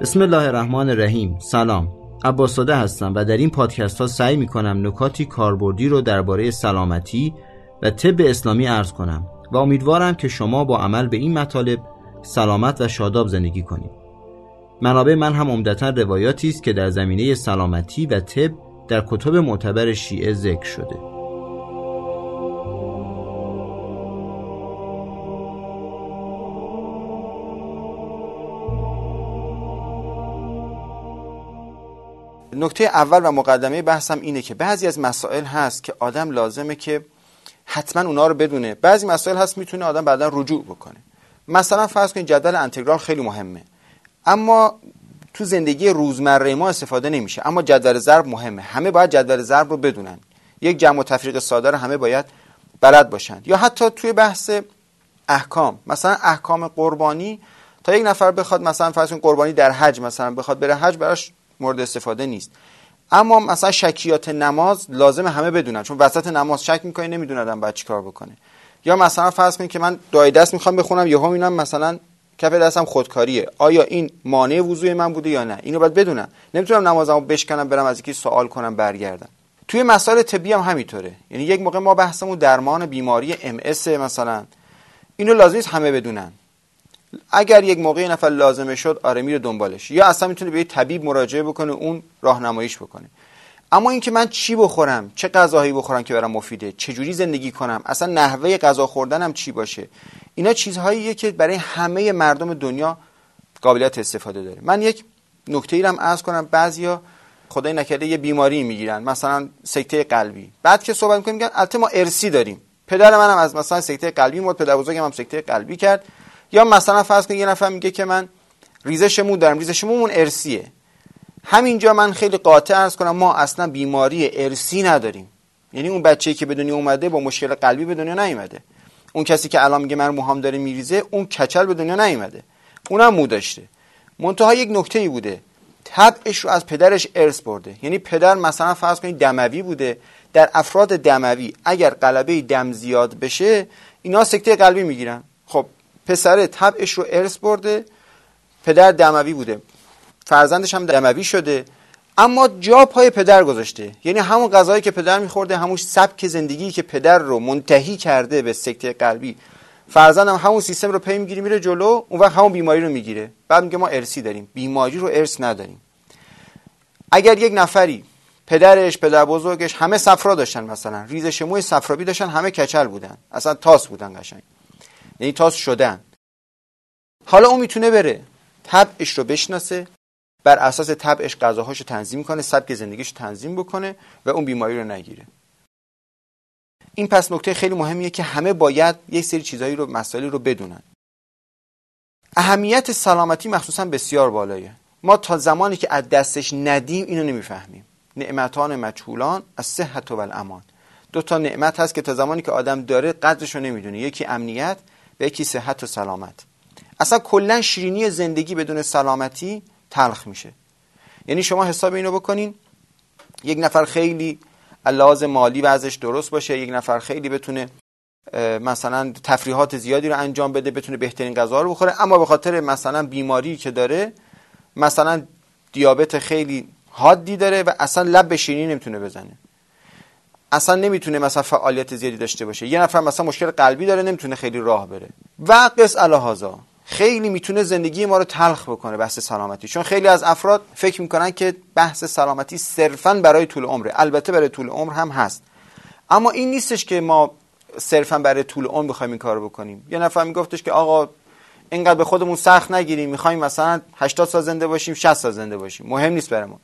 بسم الله الرحمن الرحیم سلام عباساده هستم و در این پادکست ها سعی می کنم نکاتی کاربردی رو درباره سلامتی و طب اسلامی عرض کنم و امیدوارم که شما با عمل به این مطالب سلامت و شاداب زندگی کنید. منابع من هم عمدتا روایاتی است که در زمینه سلامتی و طب در کتب معتبر شیعه ذکر شده. نکته اول و مقدمه بحثم اینه که بعضی از مسائل هست که آدم لازمه که حتما اونا رو بدونه. بعضی مسائل هست می‌تونه آدم بعدا رجوع بکنه. مثلا فرض کنید جدول انتگرال خیلی مهمه. اما تو زندگی روزمره ما استفاده نمیشه. اما جدول ضرب مهمه. همه باید جدول ضرب رو بدونن. یک جمع و تفریق ساده رو همه باید بلد باشن. یا حتی توی بحث احکام. مثلا احکام قربانی. تا یک نفر بخواد مثلا فرض کنید قربانی در حج مثلا بخواد بره حج براش مورد استفاده نیست. اما مثلا شکیات نماز لازم همه بدونن چون وسط نماز شک می‌کنه نمی‌دونه آدم باید چیکار بکنه. یا مثلا فرض کنید که من دای دست می‌خوام بخونم یهو می‌بینم مثلا کف دستم خودکاریه. آیا این مانع وضوع من بوده یا نه؟ اینو باید بدونم. نمی‌تونم نمازمو بشکنم برم از یکی سوال کنم برگردم. توی مسائل طبی هم همینطوره. یعنی یک موقع ما بحثمون درمان بیماری ام مثلا. اینو لازم نیست همه بدونن. اگر یک موقع نفر لازمه شد آره میره دنبالش. یا اصلا می‌تونه به یه طبیب مراجعه بکنه اون راهنماییش بکنه. اما اینکه من چی بخورم چه غذاهایی بخورم که برام مفیده چه جوری زندگی کنم اصلا نحوه غذا خوردنم چی باشه؟ اینا چیزهاییه که برای همه مردم دنیا قابلیت استفاده داره. من یک نکته ای هم عرض کنم بعضیا خدای نکرده یه بیماری می‌گیرن مثلا سکته قلبی. بعد که صحبت می‌کنیم میگن البته ما ارسی داریم. پدر منم از مثلا سکته قلبی مرد پدر بزرگم هم سکته قلبی کرد. یا مثلا فرض کنید یه نفر میگه که من ریزش مو دارم ریزش مومون ارسیه همینجا من خیلی قاطع ارز کنم ما اصلا بیماری ارسی نداریم. یعنی اون بچه‌ای که به دنیا اومده با مشکل قلبی به دنیا نیومده. اون کسی که الان میگه من موهام داره میریزه اون کچل به دنیا نیومده. اونم مو داشته. منتها یک نکته ای بوده. طبعش رو از پدرش ارث برده. یعنی پدر مثلا فرض کنید دموی بوده. در افراد دموی اگر قلبه دم زیاد بشه اینا سکته قلبی می‌گیرن. خب پسر طبعش رو ارث برده. پدر دموی بوده. فرزندش هم دموی شده. اما جا پای پدر گذاشته. یعنی همون غذایی که پدر میخورده همون سبک زندگی که پدر رو منتهی کرده به سکته قلبی. فرزندم هم همون سیستم رو پی می‌گیری میره جلو اون وقت همون بیماری رو می‌گیره. بعد میگه ما ارسی داریم. بیماری رو ارث نداریم. اگر یک نفری پدرش پدر بزرگش همه صفرا داشتن مثلا. ریزش موی صفرابی داشتن همه کچل بودن. اصلا تاس بودن قشنگ. یعنی تاس شدن. حالا اون می‌تونه بره. طبعش رو بشناسه. بر اساس طبعش غذاهاشو تنظیم کنه سبک زندگیش تنظیم بکنه و اون بیماری رو نگیره. این پس نکته خیلی مهمیه که همه باید یک سری چیزهایی رو مسائلی رو بدونن. اهمیت سلامتی مخصوصا بسیار بالایه. ما تا زمانی که از دستش ندیم اینو نمی‌فهمیم. نعمتان مجهولان از صحت و الامان دو تا نعمت هست که تا زمانی که آدم داره قدرش رو نمی‌دونه. یکی امنیت و یکی صحت و سلامت. اصلا کلا شیرینی زندگی بدون سلامتی تلخ میشه. یعنی شما حساب اینو بکنین یک نفر خیلی لحاظ مالی ازش درست باشه یک نفر خیلی بتونه مثلا تفریحات زیادی رو انجام بده بتونه بهترین غذا رو بخوره. اما به خاطر مثلا بیماری که داره مثلا دیابت خیلی حادی داره و اصلا لب به شیرینی نمی‌تونه بزنه. اصلا نمی‌تونه مثلا فعالیت زیادی داشته باشه. یه نفر مثلا مشکل قلبی داره نمی‌تونه خیلی راه بره. و قص الهازا. خیلی می‌تونه زندگی ما رو تلخ بکنه بحث سلامتی. چون خیلی از افراد فکر می‌کنن که بحث سلامتی صرفا برای طول عمره. البته برای طول عمر هم هست. اما این نیستش که ما صرفا برای طول عمر بخوایم این کارو بکنیم. یه نفر میگفتش که آقا اینقدر به خودمون سخت نگیریم می‌خوایم مثلا 80 سال زنده باشیم 60 سال زنده باشیم. مهم نیست برای ما.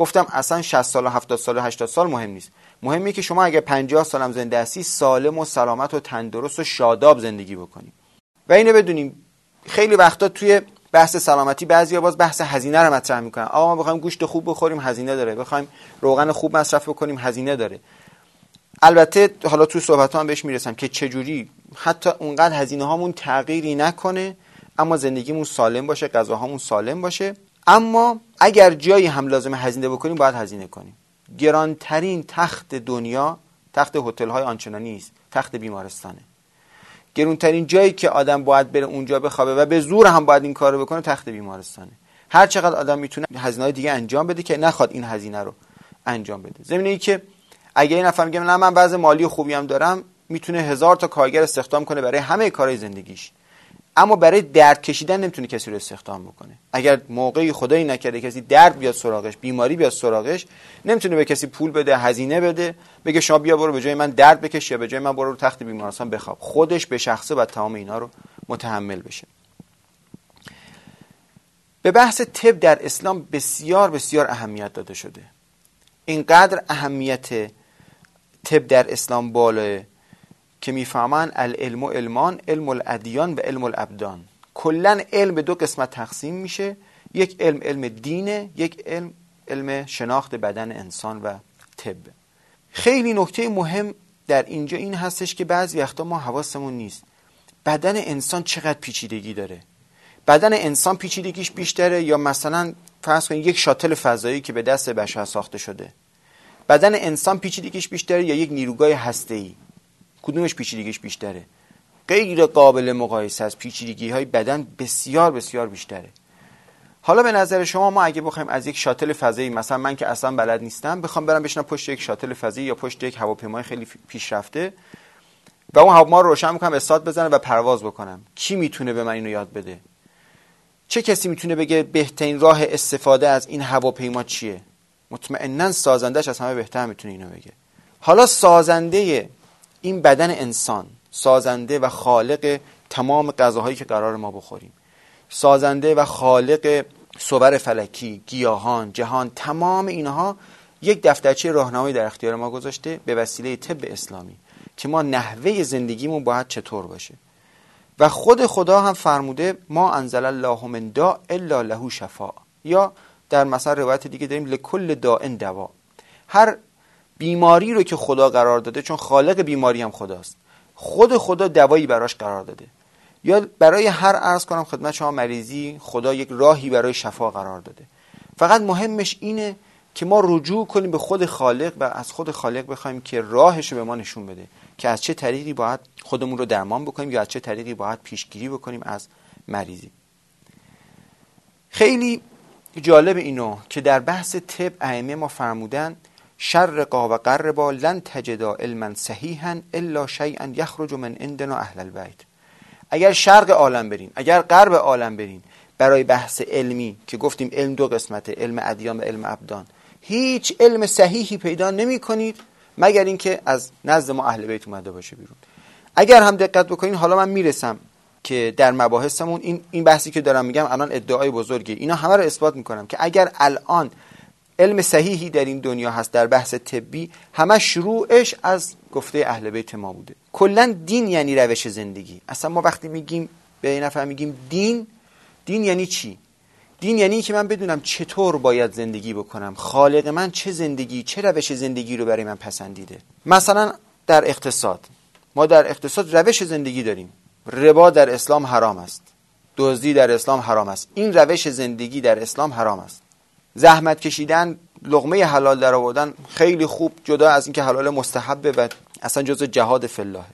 گفتم اصلا 60 سال و 70 سال و 80 سال مهم نیست. مهمه که شما اگه 50 سالم زنده هستی سالم و سلامت و تندرست و شاداب زندگی بکنیم و اینو بدونیم. خیلی وقتا توی بحث سلامتی بعضیا باز بحث هزینه رو مطرح می‌کنن. آقا ما بخوایم گوشت خوب بخوریم هزینه داره. بخوایم روغن خوب مصرف بکنیم هزینه داره. البته حالا تو صحبت هم بهش می‌رسم که چجوری. حتی اونقدر هزینه هامون تغییری نکنه اما زندگیمون سالم باشه غذاهامون سالم باشه. اما اگر جایی هم لازم هزینه بکنیم باید هزینه کنیم. گرانترین تخت دنیا تخت هتل های آنچنانی است. تخت بیمارستانه. گرونترین جایی که آدم باید بره اونجا بخوابه و به زور هم باید این کارو بکنه تخت بیمارستانه. هر چقدر آدم می‌تونه هزینه دیگه انجام بده که نخواد این هزینه رو انجام بده. ضمن ای که اگه این نفر میگه من وضع مالی خوبی هم دارم می‌تونه هزار تا کارگر استخدام کنه برای همه کارهای زندگیش. اما برای درد کشیدن نمی‌تونه کسی رو استخدام بکنه اگر موقعی خدایی نکرده کسی درد بیاد سراغش بیماری بیاد سراغش نمی‌تونه به کسی پول بده هزینه بده بگه شما بیا برو به جای من درد بکش یا به جای من برو رو تخت بیمارستان بخواب. خودش به شخصه و تمام اینا رو متحمل بشه. به بحث طب در اسلام بسیار بسیار اهمیت داده شده. اینقدر اهمیت طب در اسلام بالاه که می‌فهمن العلم و علمان علم الادیان و علم الابدان. کلا علم به دو قسمت تقسیم میشه. یک علم علم دینه یک علم علم شناخت بدن انسان و طب. خیلی نکته مهم در اینجا این هستش که بعضی وقتا ما حواسمون نیست. بدن انسان چقدر پیچیدگی داره؟ بدن انسان پیچیدگیش بیشتره یا مثلا فرض کنید یک شاتل فضایی که به دست بشر ساخته شده. بدن انسان پیچیدگیش بیشتره یا یک نیروگاه هسته‌ای؟ کدومش پیچیدگیش بیشتره؟ غیر قابل مقایسه از پیچیدگی های بدن بسیار بسیار بیشتره. حالا به نظر شما ما اگه بخوایم از یک شاتل فضایی مثلا من که اصلا بلد نیستم بخوام برم بشنم پشت یک شاتل فضایی یا پشت یک هواپیمای خیلی پیشرفته و اون هواپیما رو روشن می‌کنم استاد بزنم و پرواز بکنم. کی می‌تونه به من اینو یاد بده؟ چه کسی می‌تونه بگه بهترین راه استفاده از این هواپیما چیه؟ مطمئنا سازندش از همه بهتر می‌تونه اینو بگه. حالا سازنده این بدن انسان سازنده و خالق تمام غذاهایی که قرار ما بخوریم. سازنده و خالق صور فلکی گیاهان جهان تمام اینها یک دفترچه راهنمایی در اختیار ما گذاشته به وسیله طب اسلامی که ما نحوه زندگیمون باید چطور باشه. و خود خدا هم فرموده ما انزل الله من دا الا له شفا یا در مثلا روایت دیگه داریم لکل دائن دوا. هر بیماری رو که خدا قرار داده چون خالق بیماری هم خداست. خود خدا دوایی براش قرار داده. یا برای هر عرض کنم خدمت شما مریضی خدا یک راهی برای شفا قرار داده. فقط مهمش اینه که ما رجوع کنیم به خود خالق و از خود خالق بخوایم که راهش رو به ما نشون بده. که از چه طریقی باید خودمون رو درمان بکنیم یا از چه طریقی باید پیشگیری بکنیم از مریضی. خیلی جالب اینو که در بحث طب ائمه ما فرمودن شرقا و قربا لن تجدا علما صحیحا الا شیئا یخرج من عندنا اهل البیت. اگر شرق عالم برین اگر غرب عالم برین برای بحث علمی که گفتیم علم دو قسمته علم ادیان و علم ابدان هیچ علم صحیحی پیدا نمی کنید مگر اینکه از نزد ما اهل بیت اومده باشه بیرون. اگر هم دقت بکنین حالا من می‌رسم که در مباحثمون این این بحثی که دارم میگم الان ادعای بزرگی اینا همه رو اثبات می‌کنم که اگر الان علم صحیحی در این دنیا هست در بحث طبی همه شروعش از گفته اهل بیت ما بوده. کلا دین یعنی روش زندگی. اصلا ما وقتی میگیم به این نفر میگیم دین دین یعنی چی؟ دین یعنی که من بدونم چطور باید زندگی بکنم. خالق من چه زندگی چه روش زندگی رو برای من پسندیده. مثلا در اقتصاد. ما در اقتصاد روش زندگی داریم. ربا در اسلام حرام است. دزدی در اسلام حرام است. این روش زندگی در اسلام حرام است. زحمت کشیدن لغمه حلال در آوردن خیلی خوب جدا از اینکه حلال مستحبه و اصلا جزء جهاد فلاحه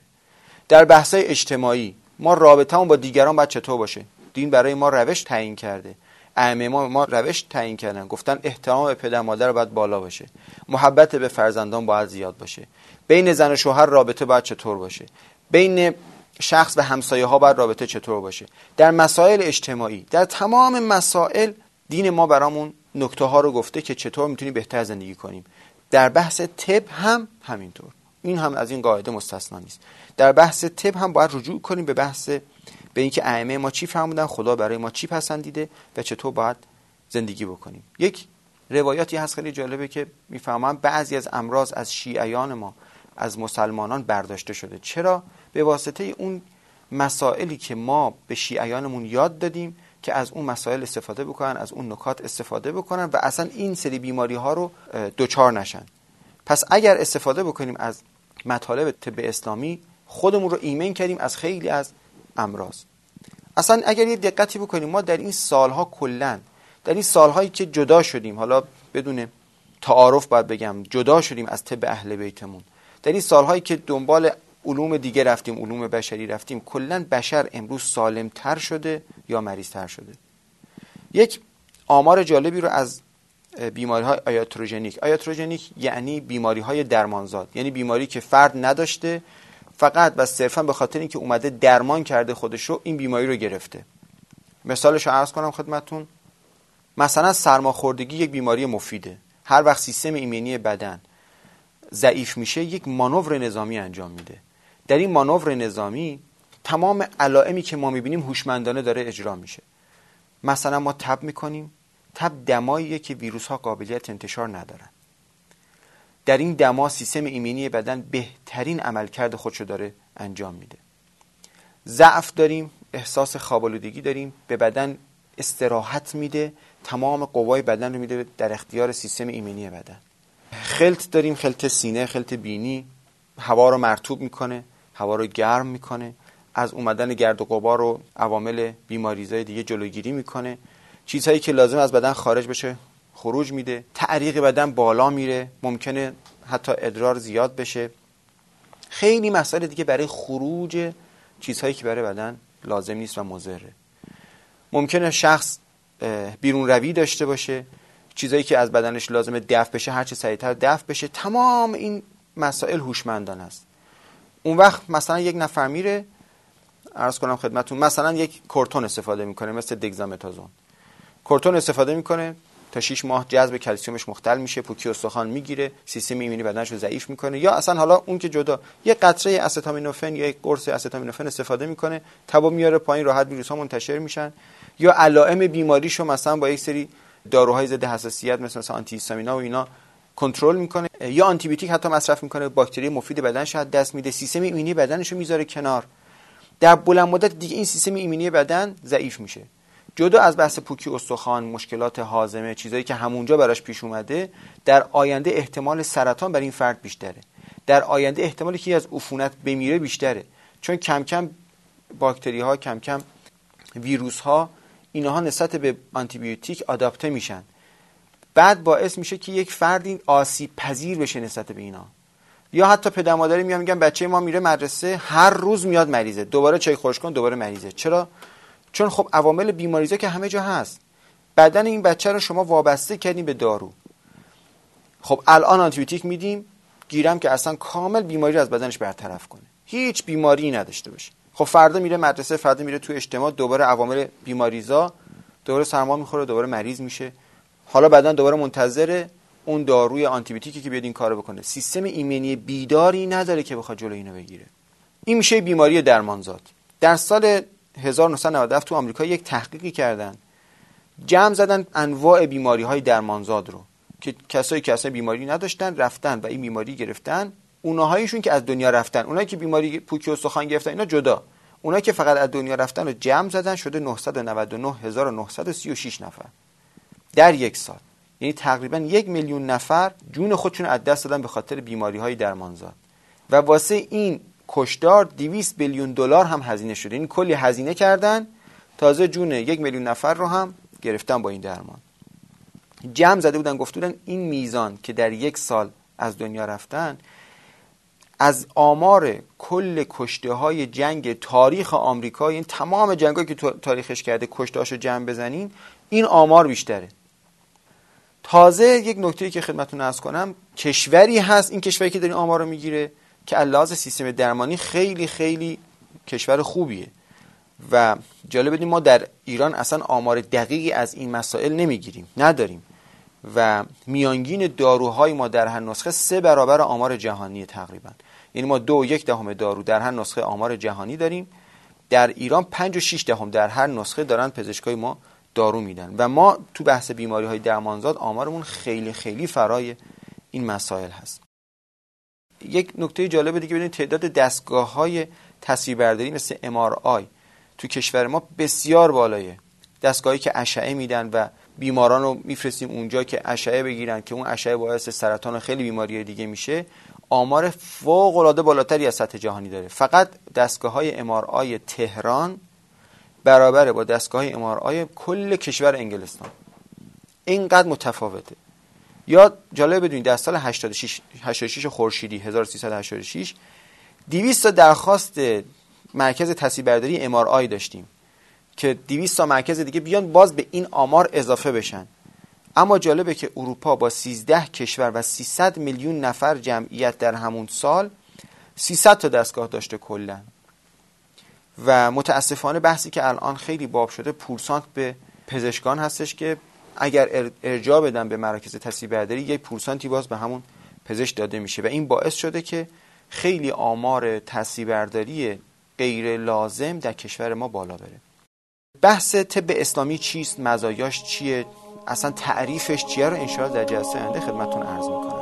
در بحثای اجتماعی ما رابطمون با دیگران باید چطور باشه؟ دین برای ما روش تعیین کرده. ائمه ما ما روش تعیین کردن. گفتن احترام به پدر مادر باید بالا باشه. محبت به فرزندان باید زیاد باشه. بین زن و شوهر رابطه باید چطور باشه؟ بین شخص و همسایه ها باید رابطه چطور باشه؟ در مسائل اجتماعی در تمام مسائل دین ما برامون نکته ها رو گفته که چطور می‌تونیم بهتر زندگی کنیم. در بحث طب هم همینطور. این هم از این قاعده مستثنا نیست. در بحث طب هم باید رجوع کنیم به بحث به اینکه ائمه ما چی فرمودن خدا برای ما چی پسندیده و چطور باید زندگی بکنیم. یک روایاتی هست خیلی جالبه که می‌فهمم بعضی از امراض از شیعیان ما از مسلمانان برداشته شده. چرا؟ به واسطه اون مسائلی که ما به شیعیانمون یاد دادیم که از اون مسائل استفاده بکنن از اون نکات استفاده بکنن و اصلا این سری بیماری ها رو دوچار نشن. پس اگر استفاده بکنیم از مطالب طب اسلامی خودمون رو ایمن کردیم از خیلی از امراض. اصلا اگر یه دقتی بکنیم ما در این سالها کلا در این سالهایی که جدا شدیم حالا بدون تعارف باید بگم جدا شدیم از طب اهل بیتمون. در این سالهایی که دنبال علوم دیگه رفتیم علوم بشری رفتیم. کلا بشر امروز سالم تر شده یا مریض تر شده؟ یک آمار جالبی رو از بیماری های آیاتروژنیک. آیاتروژنیک یعنی بیماری های درمانزاد یعنی بیماری که فرد نداشته فقط و صرفا به خاطر اینکه اومده درمان کرده خودش رو این بیماری رو گرفته. مثالش رو عرض کنم خدمتون مثلا سرماخوردگی یک بیماری مفیده. هر وقت سیستم ایمنی بدن ضعیف میشه یک مانور نظامی انجام میده. در این مانور نظامی تمام علائمی که ما می‌بینیم هوشمندانه داره اجرا میشه. مثلا ما تب می‌کنیم تب دماییه که ویروس ها قابلیت انتشار ندارن. در این دما سیستم ایمنی بدن بهترین عملکرد خودشو داره انجام میده. ضعف داریم احساس خوابالودگی داریم به بدن استراحت میده تمام قوای بدن رو میده در اختیار سیستم ایمنی بدن. خلط داریم خلط سینه خلط بینی. هوا رو مرتوب می‌کنه. هوا رو گرم می‌کنه. از اومدن گرد و غبار و عوامل بیماریزای دیگه جلوگیری می‌کنه. چیزهایی که لازم از بدن خارج بشه خروج میده. تعریق بدن بالا میره. ممکنه حتی ادرار زیاد بشه. خیلی مسائل دیگه برای خروج چیزهایی که برای بدن لازم نیست و مضره. ممکنه شخص بیرون روی داشته باشه. چیزهایی که از بدنش لازمه دفع بشه هرچه سریعتر دفع بشه. تمام این مسائل هوشمندان است. اون وقت مثلا یک نفر میره عرض کنم خدمتون مثلا یک کورتون استفاده می‌کنه مثل دگزامتازون. کورتون استفاده می‌کنه تا 6 ماه جذب کلسیومش مختل میشه پوکی استخوان می‌گیره سیستم ایمنی بدنش رو ضعیف می‌کنه. یا اصلا حالا اون که جدا یه قطره استامینوفن یا یک قرص استامینوفن استفاده می‌کنه تبا میاره پایین راحت ویروس ها منتشر میشن. یا علائم بیماریشو مثلا با یک سری داروهای ضد حساسیت مثل مثلا آنتی و اینا کنترل می‌کنه یا آنتی بیوتیک حتی مصرف می‌کنه باکتری مفید بدن شاید دست میده سیستم ایمنی بدنشو می‌ذاره کنار. در بلند مدت دیگه این سیستم ایمنی بدن ضعیف میشه. جدا از بحث پوکی استخوان مشکلات حازمه چیزایی که همونجا براش پیش اومده در آینده احتمال سرطان بر این فرد بیشتره. در آینده احتمالی که از عفونت بمیره بیشتره. چون کم کم باکتری ها کم کم ویروس ها اینها نسبت به آنتیبیوتیک آداپته میشن. بعد باعث میشه که یک فردی آسیب پذیر بشه نسبت به اینا. یا حتی پدر مادری میگن بچه ما میره مدرسه هر روز میاد مریضه. دوباره چای خوش کن دوباره مریضه. چرا؟ چون خب عوامل بیماریزا که همه جا هست. بدن این بچه رو شما وابسته کردیم به دارو. خب الان آنتیبیوتیک میدیم گیرم که اصلا کامل بیماری رو از بدنش برطرف کنه. هیچ بیماری نداشته باشه. خب فردا میره مدرسه فردا میره تو اجتماع دوباره عوامل بیماریزا دوباره سرما می‌خوره دوباره مریض میشه. حالا بدن دوباره منتظر اون داروی آنتیبیوتیکی که بیاد این کارو بکنه. سیستم ایمنی بیداری نداره که بخواد جلو اینو بگیره. این میشه بیماری درمانزاد. در سال 1997 تو آمریکا یک تحقیقی کردن. جمع زدن انواع بیماری های درمانزاد رو که کسایی که اصلا بیماری نداشتن رفتن و این بیماری گرفتن. اونهایشون که از دنیا رفتن. اونایی که بیماری پوکی و سخن گرفتن اینا جدا. اونایی که فقط از دنیا رفتن رو جمع زدن شده 999936 نفر. در یک سال. یعنی تقریبا یک میلیون نفر جون خودشون از دست دادن به خاطر بیماری های درمانزاد. و واسه این کشدار 200 بیلیون دلار هم هزینه شده. این کلی هزینه کردن. تازه جون یک میلیون نفر رو هم گرفتن با این درمان. جمع زده بودن گفته بودن این میزان که در یک سال از دنیا رفتن از آمار کل کشته های جنگ تاریخ آمریکا این یعنی تمام جنگایی که تاریخش کرده کشته هاشو جمع بزنین این آمار بیشتره. تازه یک نکته که خدمتتون ارز کنم کشوری هست این کشوری که دارین آمار رو می‌گیره که لحاظ سیستم درمانی خیلی خیلی کشور خوبیه. و جالب بدیم ما در ایران اصلا آمار دقیقی از این مسائل نمی‌گیریم نداریم. و میانگین داروهای ما در هر نسخه سه برابر آمار جهانی تقریبا. یعنی ما دو و یک دهم دارو در هر نسخه آمار جهانی داریم. در ایران پنج و شیش دهم در هر نسخه دارن پزشکای ما دارو میدن. و ما تو بحث بیماری های درمانزاد آمارمون خیلی خیلی فرای این مسائل هست. یک نکته جالب دیگه ببینید تعداد دستگاه های تصویربرداری مثل MRI تو کشور ما بسیار بالایه. دستگاهی که اشعه میدن و بیماران رو میفرستیم اونجا که اشعه بگیرن که اون اشعه باعث سرطان و خیلی بیماری دیگه میشه آمار فوق العاده بالاتری از سطح جهانی داره. فقط دستگاه های MRI تهران برابره با دستگاه MRI کل کشور انگلستان. اینقدر متفاوته. یا جالب بدونید در سال 86 86 خورشیدی 1386 200 تا درخواست مرکز تصویربرداری ام آر آی داشتیم که 200 تا مرکز دیگه بیان باز به این آمار اضافه بشن. اما جالبه که اروپا با 13 کشور و 300 میلیون نفر جمعیت در همون سال 300 تا دستگاه داشته کلا. و متاسفانه بحثی که الان خیلی باب شده پورسانت به پزشکان هستش که اگر ارجاع بدن به مراکز تصیب برداری یک پورسانتی باز به همون پزشک داده میشه و این باعث شده که خیلی آمار تصیب برداری غیر لازم در کشور ما بالا بره. بحث طب اسلامی چیست؟ مزایاش چیه؟ اصلا تعریفش چیه؟ رو انشاءالله در جلسه آینده خدمتتون عرض می‌کنم.